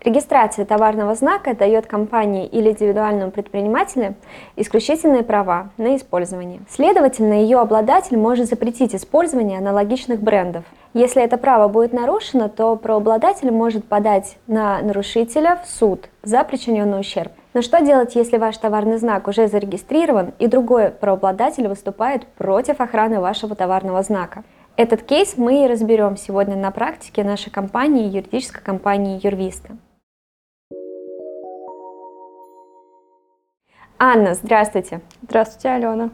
Регистрация товарного знака дает компании или индивидуальному предпринимателю исключительные права на использование. Следовательно, ее обладатель может запретить использование аналогичных брендов. Если это право будет нарушено, то правообладатель может подать на нарушителя в суд за причиненный ущерб. Но что делать, если ваш товарный знак уже зарегистрирован и другой правообладатель выступает против охраны вашего товарного знака? Этот кейс мы и разберем сегодня на практике нашей компании, юридической компании Юрвиста. Анна, здравствуйте. Здравствуйте, Алена.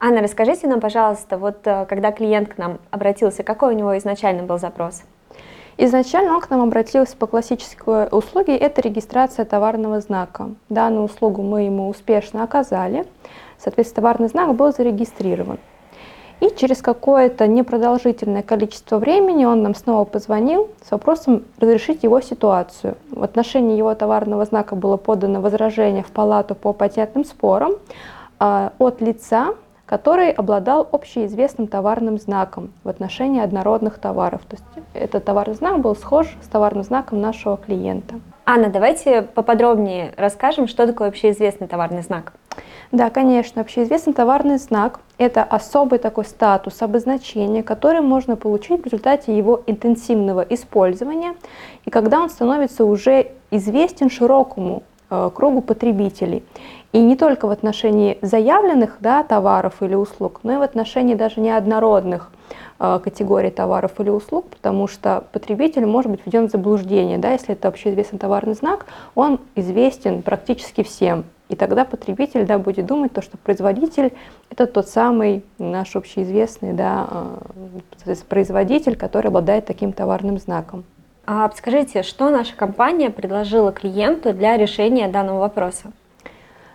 Анна, расскажите нам, пожалуйста, вот э, когда клиент к нам обратился, какой у него изначально был запрос? Изначально он к нам обратился по классической услуге, это регистрация товарного знака. Данную услугу мы ему успешно оказали, соответственно, товарный знак был зарегистрирован. И через какое-то непродолжительное количество времени он нам снова позвонил с вопросом разрешить его ситуацию. В отношении его товарного знака было подано возражение в палату по патентным спорам э, от лица, который обладал общеизвестным товарным знаком в отношении однородных товаров. То есть этот товарный знак был схож с товарным знаком нашего клиента. Анна, давайте поподробнее расскажем, что такое общеизвестный товарный знак. Да, конечно, общеизвестный товарный знак – это особый такой статус, обозначение, который можно получить в результате его интенсивного использования, и когда он становится уже известен широкому э, кругу потребителей. И не только в отношении заявленных да, товаров или услуг, но и в отношении даже неоднородных э, категорий товаров или услуг, потому что потребитель может быть введен в заблуждение. Да, если это общеизвестный товарный знак, он известен практически всем. И тогда потребитель да, будет думать, то, что производитель – это тот самый наш общеизвестный да, э, производитель, который обладает таким товарным знаком. А скажите, что наша компания предложила клиенту для решения данного вопроса?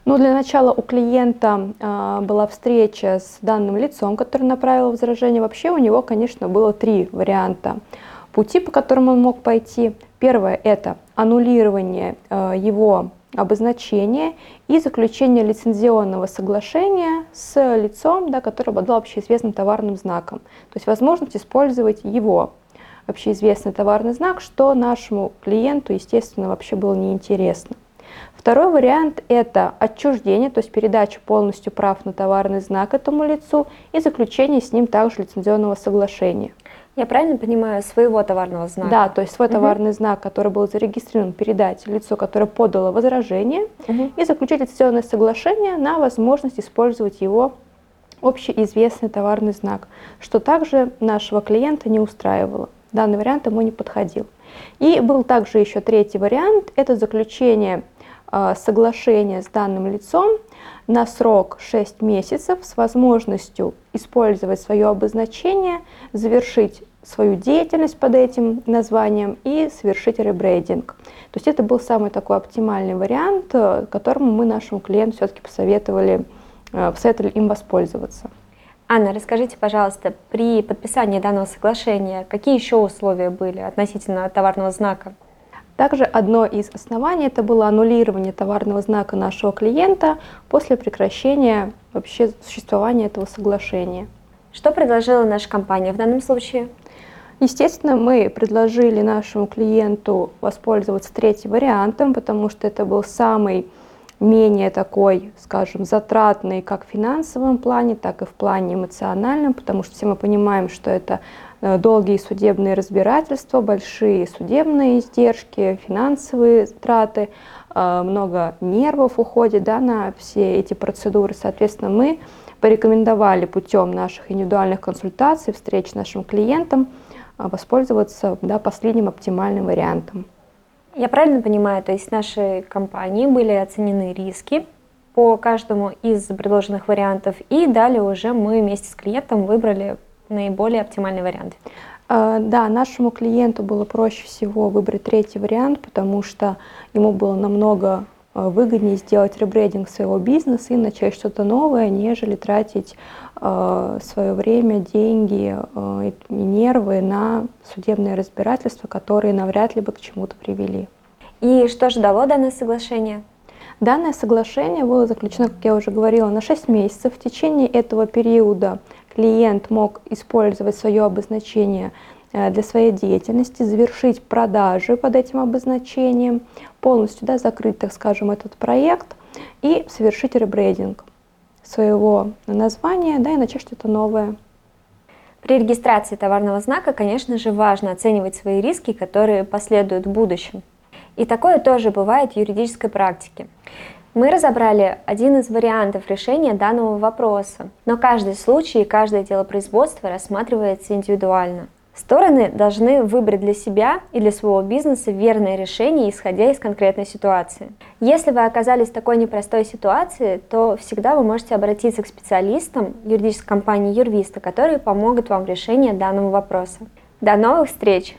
Ну, для начала у клиента э, была встреча с данным лицом, который направил возражение. Вообще у него, конечно, было три варианта пути, по которым он мог пойти. Первое – это аннулирование э, его обозначения и заключение лицензионного соглашения с лицом, да, который обладал общеизвестным товарным знаком. То есть возможность использовать его общеизвестный товарный знак, что нашему клиенту, естественно, вообще было неинтересно. Второй вариант – это отчуждение, то есть передача полностью прав на товарный знак этому лицу и заключение с ним также лицензионного соглашения. Я правильно понимаю, своего товарного знака? Да, то есть свой угу. товарный знак, который был зарегистрирован, передать лицу, которое подало возражение, угу. и заключить лицензионное соглашение на возможность использовать его общеизвестный товарный знак, что также нашего клиента не устраивало. Данный вариант ему не подходил. И был также еще третий вариант, это заключение э, соглашения с данным лицом на срок 6 месяцев с возможностью использовать свое обозначение, завершить свою деятельность под этим названием и совершить ребрейдинг. То есть это был самый такой оптимальный вариант, э, которому мы нашему клиенту все-таки посоветовали, э, посоветовали им воспользоваться. Анна, расскажите, пожалуйста, при подписании данного соглашения какие еще условия были относительно товарного знака? Также одно из оснований это было аннулирование товарного знака нашего клиента после прекращения вообще существования этого соглашения. Что предложила наша компания в данном случае? Естественно, мы предложили нашему клиенту воспользоваться третьим вариантом, потому что это был самый менее такой, скажем, затратный как в финансовом плане, так и в плане эмоциональном, потому что все мы понимаем, что это долгие судебные разбирательства, большие судебные издержки, финансовые траты, э, много нервов уходит да, на все эти процедуры. Соответственно, мы порекомендовали путем наших индивидуальных консультаций, встреч с нашим клиентом э, воспользоваться да, последним оптимальным вариантом. Я правильно понимаю, то есть нашей компании были оценены риски по каждому из предложенных вариантов, и далее уже мы вместе с клиентом выбрали наиболее оптимальный вариант? А, да, нашему клиенту было проще всего выбрать третий вариант, потому что ему было намного а, выгоднее сделать ребрейдинг своего бизнеса и начать что-то новое, нежели тратить э, свое время, деньги э, и нервы на судебные разбирательства, которые навряд ли бы к чему-то привели. И что же дало данное соглашение? Данное соглашение было заключено, как я уже говорила, на 6 месяцев. В течение этого периода клиент мог использовать свое обозначение э, для своей деятельности, завершить продажи под этим обозначением, полностью да, закрыть, так скажем, этот проект и совершить ребрейдинг своего названия да, и начать что-то новое. При регистрации товарного знака, конечно же, важно оценивать свои риски, которые последуют в будущем. И такое тоже бывает в юридической практике. Мы разобрали один из вариантов решения данного вопроса, но каждый случай и каждое дело производства рассматривается индивидуально. Стороны должны выбрать для себя и для своего бизнеса верное решение, исходя из конкретной ситуации. Если вы оказались в такой непростой ситуации, то всегда вы можете обратиться к специалистам юридической компании Юрвиста, которые помогут вам в решении данного вопроса. До новых встреч!